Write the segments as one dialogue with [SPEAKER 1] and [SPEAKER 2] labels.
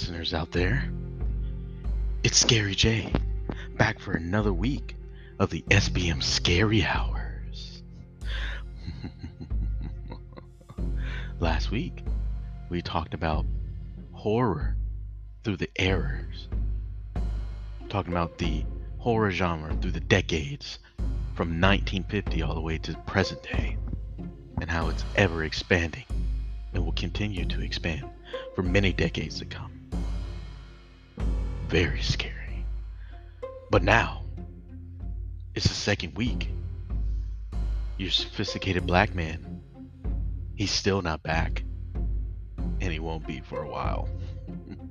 [SPEAKER 1] listeners out there. It's Scary J, back for another week of the SBM Scary Hours. Last week, we talked about horror through the errors. Talking about the horror genre through the decades from 1950 all the way to present day and how it's ever expanding and will continue to expand for many decades to come. Very scary. But now, it's the second week. Your sophisticated black man, he's still not back. And he won't be for a while.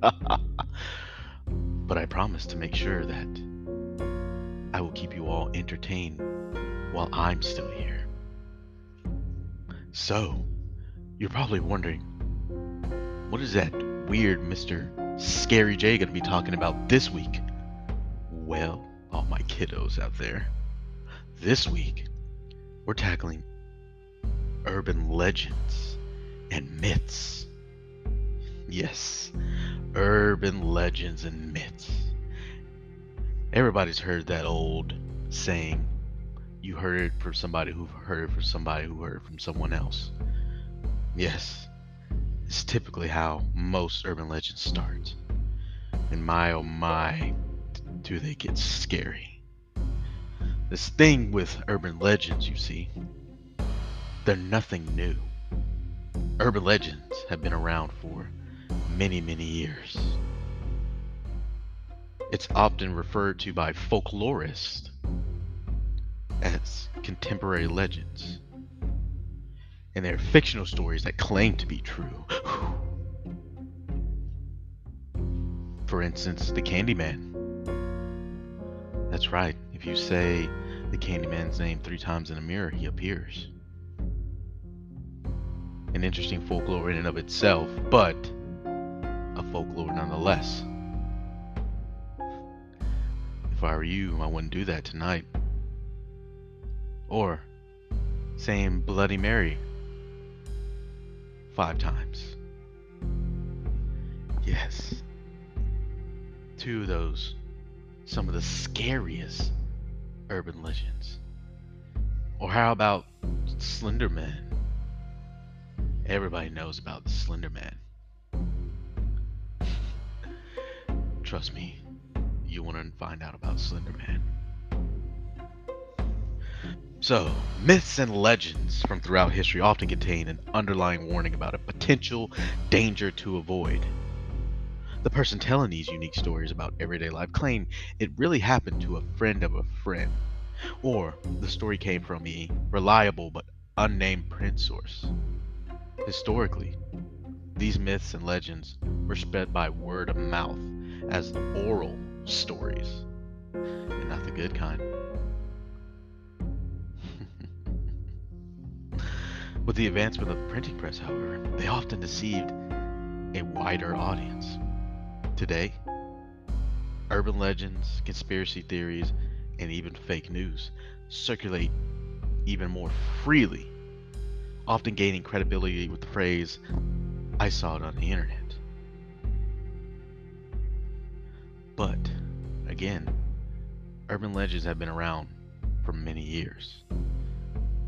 [SPEAKER 1] but I promise to make sure that I will keep you all entertained while I'm still here. So, you're probably wondering, what is that weird Mr. Scary J gonna be talking about this week? Well, all my kiddos out there, this week we're tackling urban legends and myths. Yes, urban legends and myths. Everybody's heard that old saying, you heard it from somebody who heard it from somebody who heard it from someone else. Yes, it's typically how most urban legends start. And my oh my, do they get scary. This thing with urban legends, you see, they're nothing new. Urban legends have been around for many, many years. It's often referred to by folklorists as contemporary legends. And they're fictional stories that claim to be true. For instance, the Candyman. That's right, if you say the Candyman's name three times in a mirror, he appears. An interesting folklore in and of itself, but a folklore nonetheless. If I were you, I wouldn't do that tonight. Or saying Bloody Mary five times. Yes. Two of those, some of the scariest urban legends. Or how about Slender Man? Everybody knows about the Slender Man. Trust me, you want to find out about Slender Man. So, myths and legends from throughout history often contain an underlying warning about a potential danger to avoid. The person telling these unique stories about everyday life claim it really happened to a friend of a friend, or the story came from a reliable but unnamed print source. Historically, these myths and legends were spread by word of mouth as oral stories, and not the good kind. With the advancement of the printing press, however, they often deceived a wider audience. Today, urban legends, conspiracy theories, and even fake news circulate even more freely, often gaining credibility with the phrase, I saw it on the internet. But, again, urban legends have been around for many years,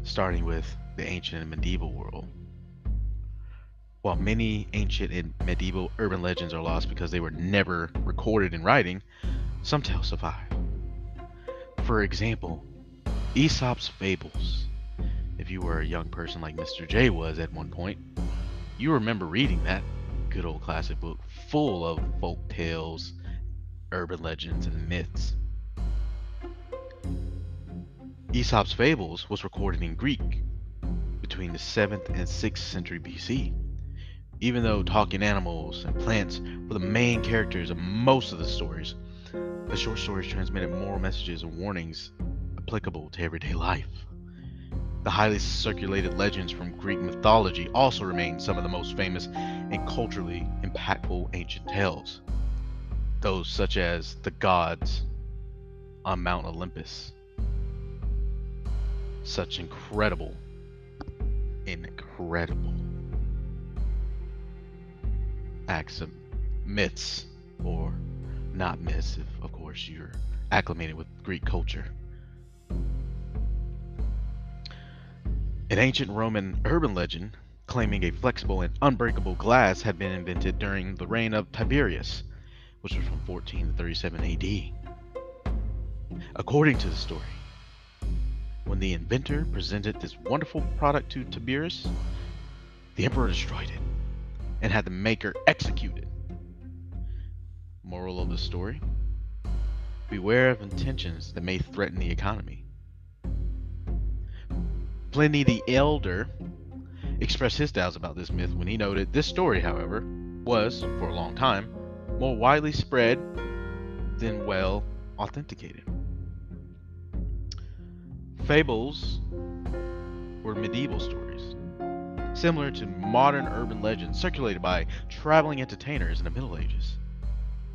[SPEAKER 1] starting with the ancient and medieval world. While many ancient and medieval urban legends are lost because they were never recorded in writing, some tales survive. For example, Aesop's Fables. If you were a young person like Mr. J was at one point, you remember reading that good old classic book full of folk tales, urban legends, and myths. Aesop's Fables was recorded in Greek between the 7th and 6th century BC. Even though talking animals and plants were the main characters of most of the stories, the short stories transmitted moral messages and warnings applicable to everyday life. The highly circulated legends from Greek mythology also remain some of the most famous and culturally impactful ancient tales. Those such as the gods on Mount Olympus. Such incredible incredible of myths, or not myths, if of course you're acclimated with Greek culture. An ancient Roman urban legend claiming a flexible and unbreakable glass had been invented during the reign of Tiberius, which was from 14 to 37 AD. According to the story, the inventor presented this wonderful product to Tiberius, the emperor destroyed it and had the maker executed. Moral of the story Beware of intentions that may threaten the economy. Pliny the Elder expressed his doubts about this myth when he noted this story, however, was, for a long time, more widely spread than well authenticated. Fables were medieval stories, similar to modern urban legends circulated by traveling entertainers in the Middle Ages.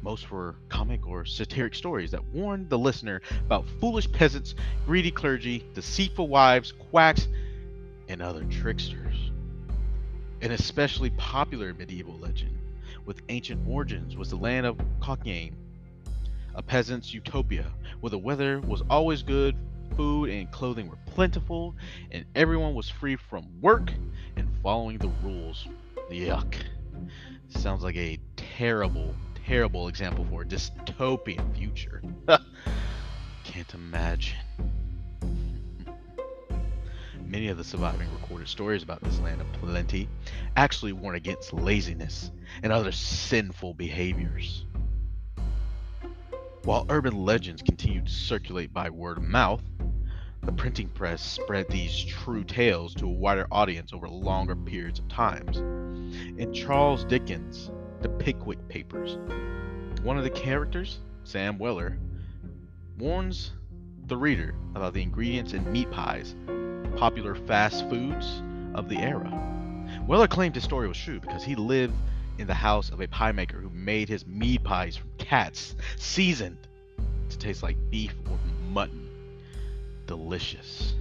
[SPEAKER 1] Most were comic or satiric stories that warned the listener about foolish peasants, greedy clergy, deceitful wives, quacks, and other tricksters. An especially popular medieval legend with ancient origins was the land of Cockaigne, a peasant's utopia where the weather was always good, food and clothing were plentiful, and everyone was free from work and following the rules. Yuck. Sounds like a terrible terrible example for a dystopian future. Can't imagine. Many of the surviving recorded stories about this land of plenty actually warn against laziness and other sinful behaviors. While urban legends continued to circulate by word of mouth, the printing press spread these true tales to a wider audience over longer periods of times. In Charles Dickens' The Pickwick Papers, one of the characters, Sam Weller, warns the reader about the ingredients in meat pies, popular fast foods of the era. Weller claimed his story was true because he lived in the house of a pie maker who made his meat pies from cats, seasoned to taste like beef or mutton. Delicious.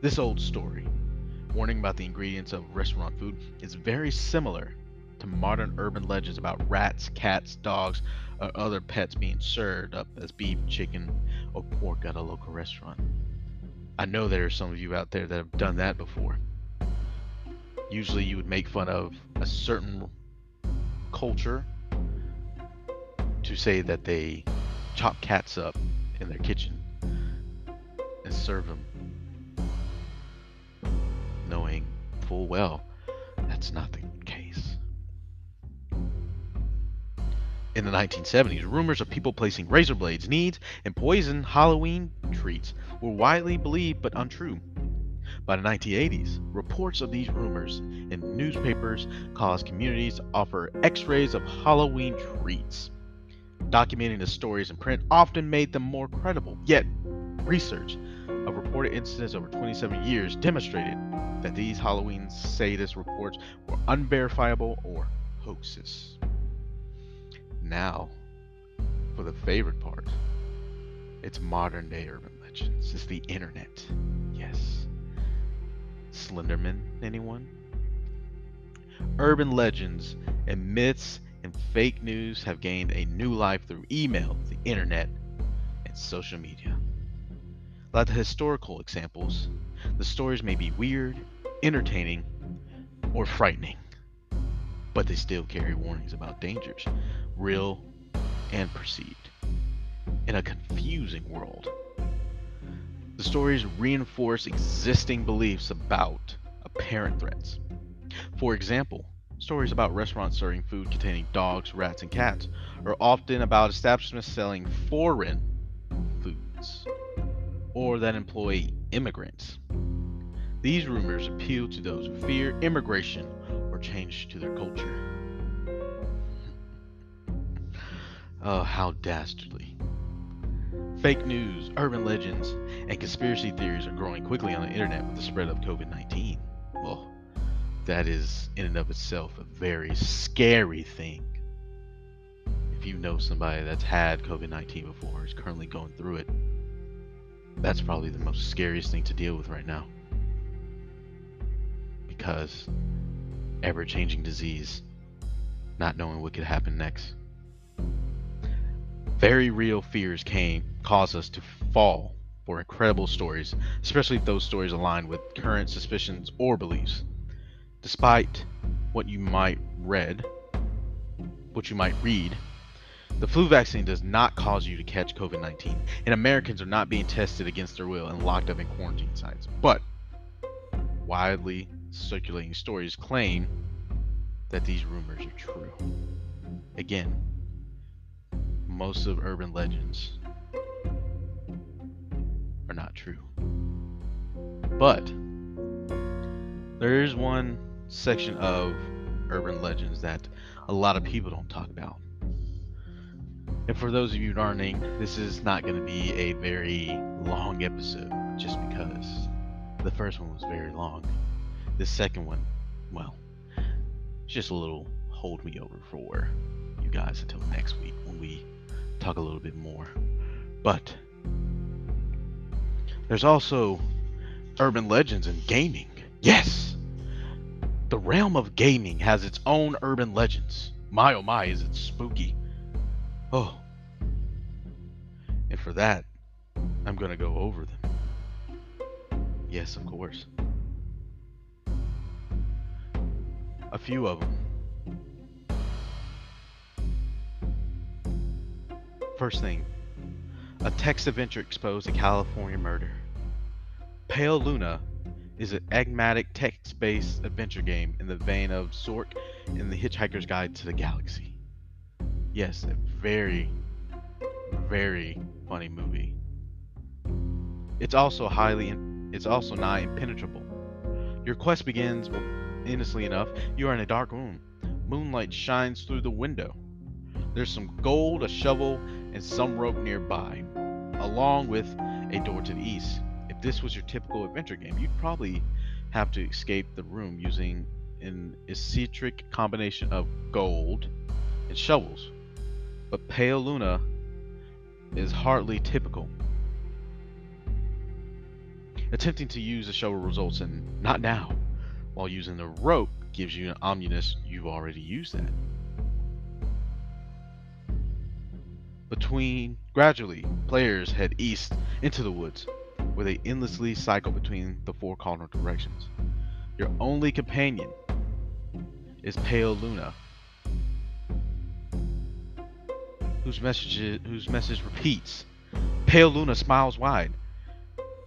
[SPEAKER 1] This old story, warning about the ingredients of restaurant food, is very similar to modern urban legends about rats, cats, dogs, or other pets being served up as beef, chicken, or pork at a local restaurant. I know there are some of you out there that have done that before. Usually you would make fun of a certain culture to say that they chop cats up in their kitchen and serve them knowing full well that's not the case. In the 1970s, rumors of people placing razor blades, needs, and poison Halloween treats were widely believed but untrue. By the 1980s, reports of these rumors in newspapers caused communities to offer x rays of Halloween treats. Documenting the stories in print often made them more credible, yet, research of reported incidents over 27 years demonstrated that these Halloween sadist reports were unverifiable or hoaxes. Now, for the favorite part, it's modern day urban legends. It's the internet. Slenderman, anyone? Urban legends and myths and fake news have gained a new life through email, the internet, and social media. Like the historical examples, the stories may be weird, entertaining, or frightening but they still carry warnings about dangers, real and perceived, in a confusing world. The stories reinforce existing beliefs about apparent threats. For example, stories about restaurants serving food containing dogs, rats, and cats are often about establishments selling foreign foods or that employ immigrants. These rumors appeal to those who fear immigration or change to their culture. Oh, how dastardly. Fake news, urban legends, and conspiracy theories are growing quickly on the internet with the spread of COVID 19. Well, that is in and of itself a very scary thing. If you know somebody that's had COVID 19 before, is currently going through it, that's probably the most scariest thing to deal with right now. Because ever changing disease not knowing what could happen next. Very real fears came cause us to fall for incredible stories, especially if those stories align with current suspicions or beliefs. Despite what you might read, what you might read, the flu vaccine does not cause you to catch COVID-19, and Americans are not being tested against their will and locked up in quarantine sites. But widely circulating stories claim that these rumors are true. Again, most of urban legends are not true. But there is one section of urban legends that a lot of people don't talk about. And for those of you learning, this is not going to be a very long episode just because the first one was very long. The second one, well, it's just a little hold me over for you guys until next week when we talk a little bit more. But there's also urban legends and gaming. Yes! The realm of gaming has its own urban legends. My oh my, is it spooky. Oh. And for that, I'm gonna go over them. Yes, of course. A few of them. First thing, a text adventure exposed a California murder. Pale Luna is an enigmatic text-based adventure game in the vein of Zork and the Hitchhiker's Guide to the Galaxy. Yes, a very, very funny movie. It's also highly, it's also nigh impenetrable. Your quest begins, well, innocently enough, you are in a dark room. Moonlight shines through the window. There's some gold, a shovel, and some rope nearby, along with a door to the east. If this was your typical adventure game, you'd probably have to escape the room using an eccentric combination of gold and shovels. But Pale Luna is hardly typical. Attempting to use a shovel results in not now, while using the rope gives you an ominous you've already used that. Between gradually, players head east into the woods, where they endlessly cycle between the four cardinal directions. Your only companion is Pale Luna, whose message whose message repeats. Pale Luna smiles wide.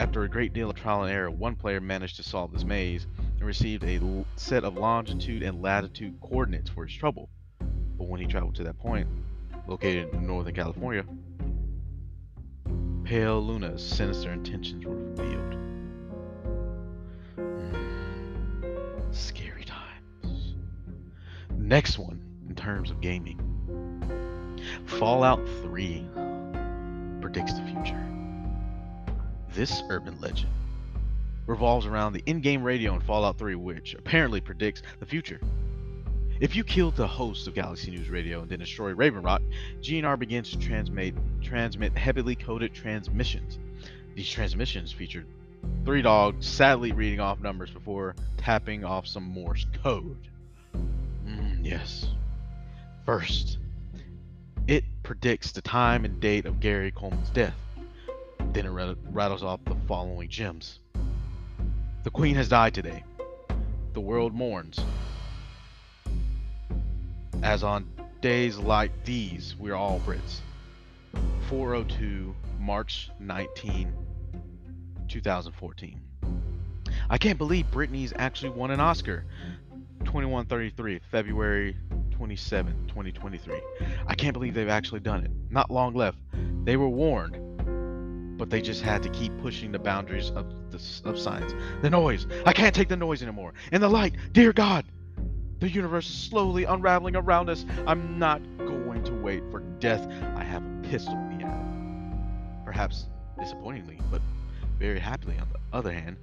[SPEAKER 1] After a great deal of trial and error, one player managed to solve this maze and received a set of longitude and latitude coordinates for his trouble. But when he traveled to that point, located in Northern California, Pale Luna's sinister intentions were revealed. Scary times. Next one, in terms of gaming, Fallout 3 predicts the future. This urban legend revolves around the in-game radio in Fallout 3, which apparently predicts the future. If you kill the host of Galaxy News Radio and then destroy Raven Rock, GNR begins to transmit, transmit heavily coded transmissions. These transmissions featured three dogs sadly reading off numbers before tapping off some Morse code. Mm, yes. First, it predicts the time and date of Gary Coleman's death. Then it rattles off the following gems. The Queen has died today. The world mourns. As on days like these, we're all Brits. 402 March 19, 2014. I can't believe Britney's actually won an Oscar. 2133, February 27, 2023. I can't believe they've actually done it. Not long left. They were warned, but they just had to keep pushing the boundaries of the of science. The noise. I can't take the noise anymore. And the light. Dear God, the universe is slowly unraveling around us. I'm not going to wait for death. I have a pistol in the air. Perhaps disappointingly, but very happily on the other hand,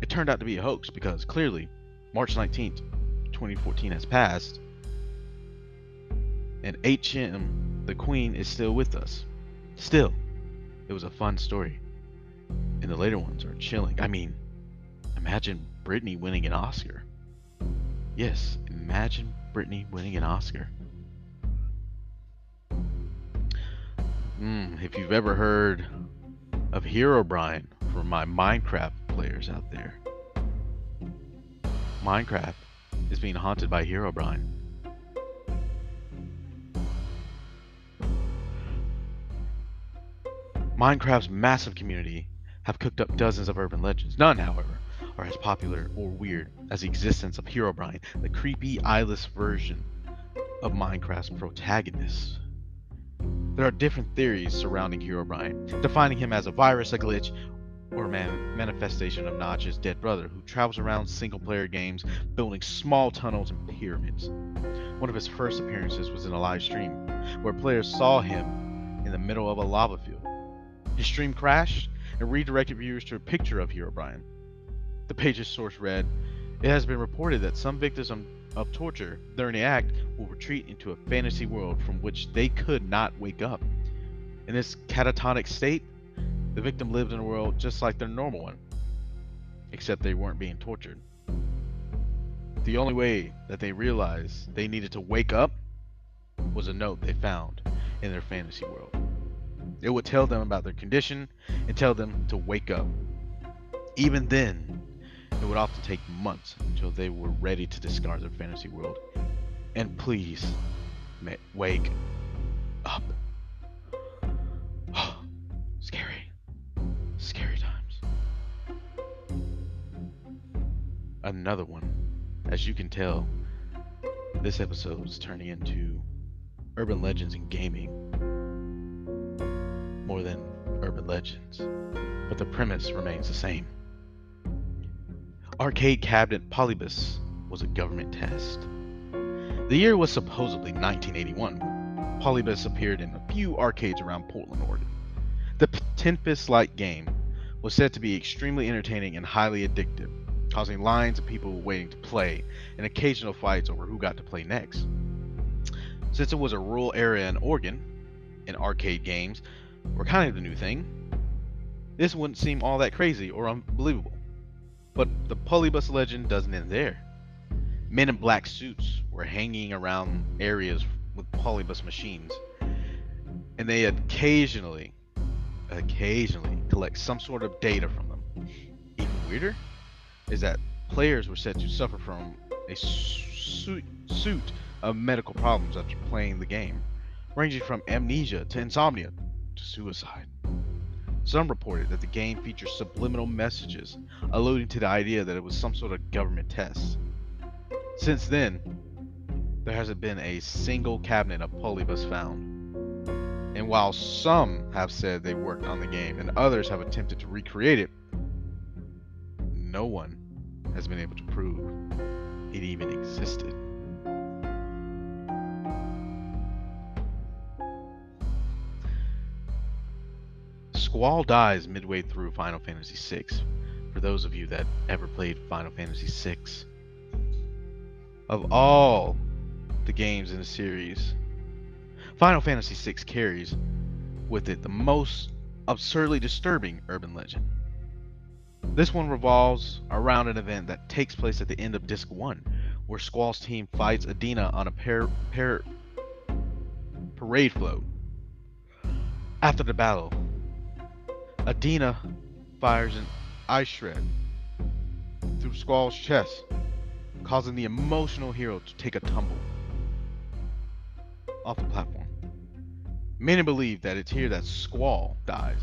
[SPEAKER 1] it turned out to be a hoax because clearly March 19th, 2014 has passed and HM, the queen, is still with us. Still, it was a fun story. And the later ones are chilling. I mean, imagine Britney winning an Oscar. Yes, imagine Brittany winning an Oscar. Mm, if you've ever heard of Herobrine for my Minecraft players out there, Minecraft is being haunted by Herobrine. Minecraft's massive community have cooked up dozens of urban legends. None, however, are as popular or weird as the existence of Herobrine, the creepy, eyeless version of Minecraft's protagonist. There are different theories surrounding Herobrine, defining him as a virus, a glitch, or man manifestation of Notch's dead brother, who travels around single-player games building small tunnels and pyramids. One of his first appearances was in a live stream, where players saw him in the middle of a lava field. His stream crashed and redirected viewers to a picture of Herobrine. The page's source read, It has been reported that some victims of torture during the act will retreat into a fantasy world from which they could not wake up. In this catatonic state, the victim lived in a world just like their normal one, except they weren't being tortured. The only way that they realized they needed to wake up was a note they found in their fantasy world. It would tell them about their condition and tell them to wake up. Even then, it would often take months until they were ready to discard their fantasy world. And please, wake up. Scary. Scary times. Another one. As you can tell, this episode is turning into urban legends in gaming more than urban legends, but the premise remains the same. Arcade cabinet Polybius was a government test. The year was supposedly 1981. Polybius appeared in a few arcades around Portland, Oregon. The Tempest like game was said to be extremely entertaining and highly addictive, causing lines of people waiting to play and occasional fights over who got to play next. Since it was a rural area in Oregon, and arcade games were kind of the new thing, this wouldn't seem all that crazy or unbelievable. But the Polybius legend doesn't end there. Men in black suits were hanging around areas with Polybius machines, and they occasionally occasionally collect some sort of data from them. Even weirder is that players were said to suffer from a suit, suit of medical problems after playing the game, ranging from amnesia to insomnia to suicide. Some reported that the game featured subliminal messages, alluding to the idea that it was some sort of government test. Since then, there hasn't been a single cabinet of Polybius found. And while some have said they worked on the game and others have attempted to recreate it, no one has been able to prove it even existed. Squall dies midway through Final Fantasy VI. For those of you that ever played Final Fantasy VI, of all the games in the series, Final Fantasy VI carries with it the most absurdly disturbing urban legend. This one revolves around an event that takes place at the end of Disc 1, where Squall's team fights Edea on a par par parade float. After the battle, Edea fires an ice shred through Squall's chest, causing the emotional hero to take a tumble off the platform. Many believe that it's here that Squall dies.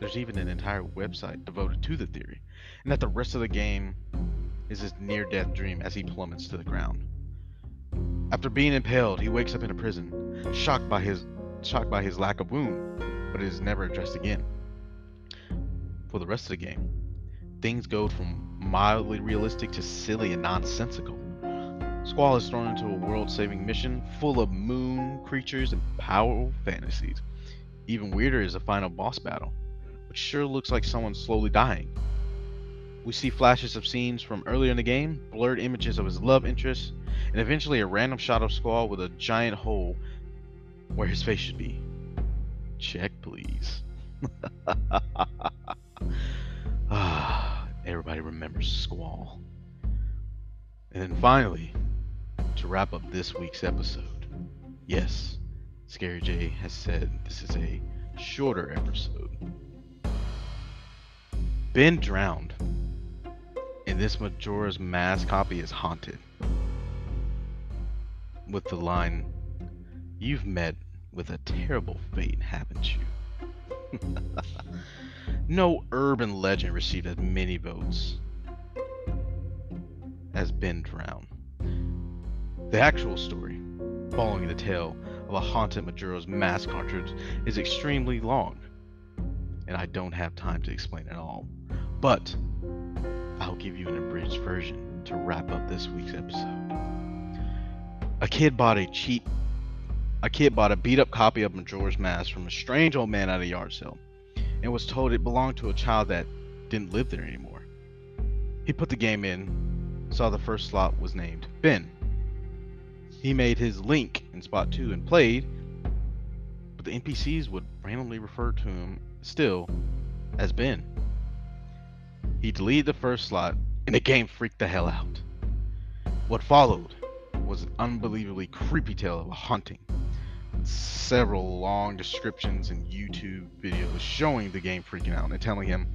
[SPEAKER 1] There's even an entire website devoted to the theory, and that the rest of the game is his near-death dream as he plummets to the ground. After being impaled, he wakes up in a prison, shocked by his shocked by his lack of wound, but it is never addressed again. For the rest of the game, things go from mildly realistic to silly and nonsensical. Squall is thrown into a world-saving mission full of moon creatures and powerful fantasies. Even weirder is the final boss battle, which sure looks like someone slowly dying. We see flashes of scenes from earlier in the game, blurred images of his love interest, and eventually a random shot of Squall with a giant hole where his face should be. Check, please. everybody remembers Squall. And then finally, to wrap up this week's episode. Yes, Scary J has said this is a shorter episode. Ben drowned, and this Majora's Mask copy is haunted. With the line, You've met with a terrible fate, haven't you? no urban legend received as many votes as Ben drowned. The actual story, following the tale of a haunted Majora's Mask cartridge, is extremely long, and I don't have time to explain it all. But I'll give you an abridged version to wrap up this week's episode. A kid bought a cheap a kid bought a beat up copy of Majora's Mask from a strange old man at a yard sale and was told it belonged to a child that didn't live there anymore. He put the game in, saw the first slot was named Ben. He made his link in spot 2 and played, but the NPCs would randomly refer to him still as Ben. He deleted the first slot and the game freaked the hell out. What followed was an unbelievably creepy tale of a haunting several long descriptions and YouTube videos showing the game freaking out and telling him,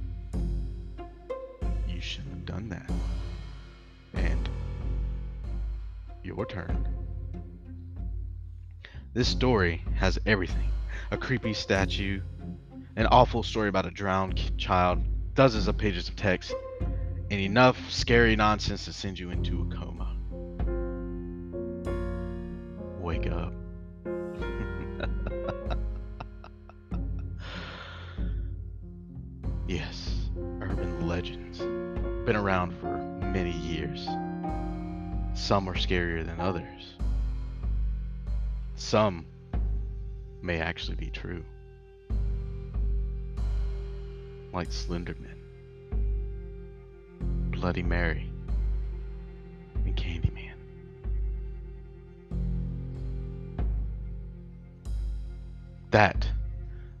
[SPEAKER 1] you shouldn't have done that. And your turn. This story has everything a creepy statue, an awful story about a drowned child, dozens of pages of text, and enough scary nonsense to send you into a coma. Wake up. Yes, urban legends. Been around for many years. Some are scarier than others. Some may actually be true. Like Slenderman, Bloody Mary, and Candyman. That,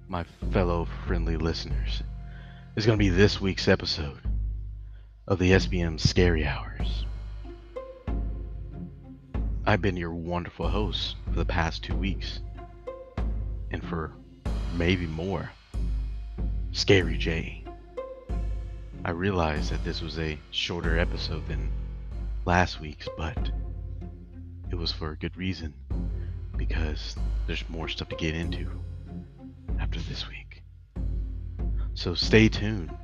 [SPEAKER 1] my fellow friendly listeners, is going to be this week's episode of the SBM Scary Hours. I've been your wonderful host for the past two weeks, and for maybe more, Scary J. I realized that this was a shorter episode than last week's, but it was for a good reason because there's more stuff to get into after this week. So stay tuned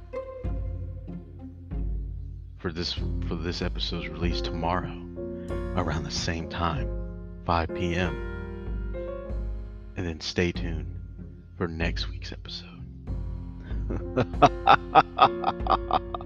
[SPEAKER 1] for this for this episode's release tomorrow around the same time, 5 p.m. And then stay tuned for next week's episode.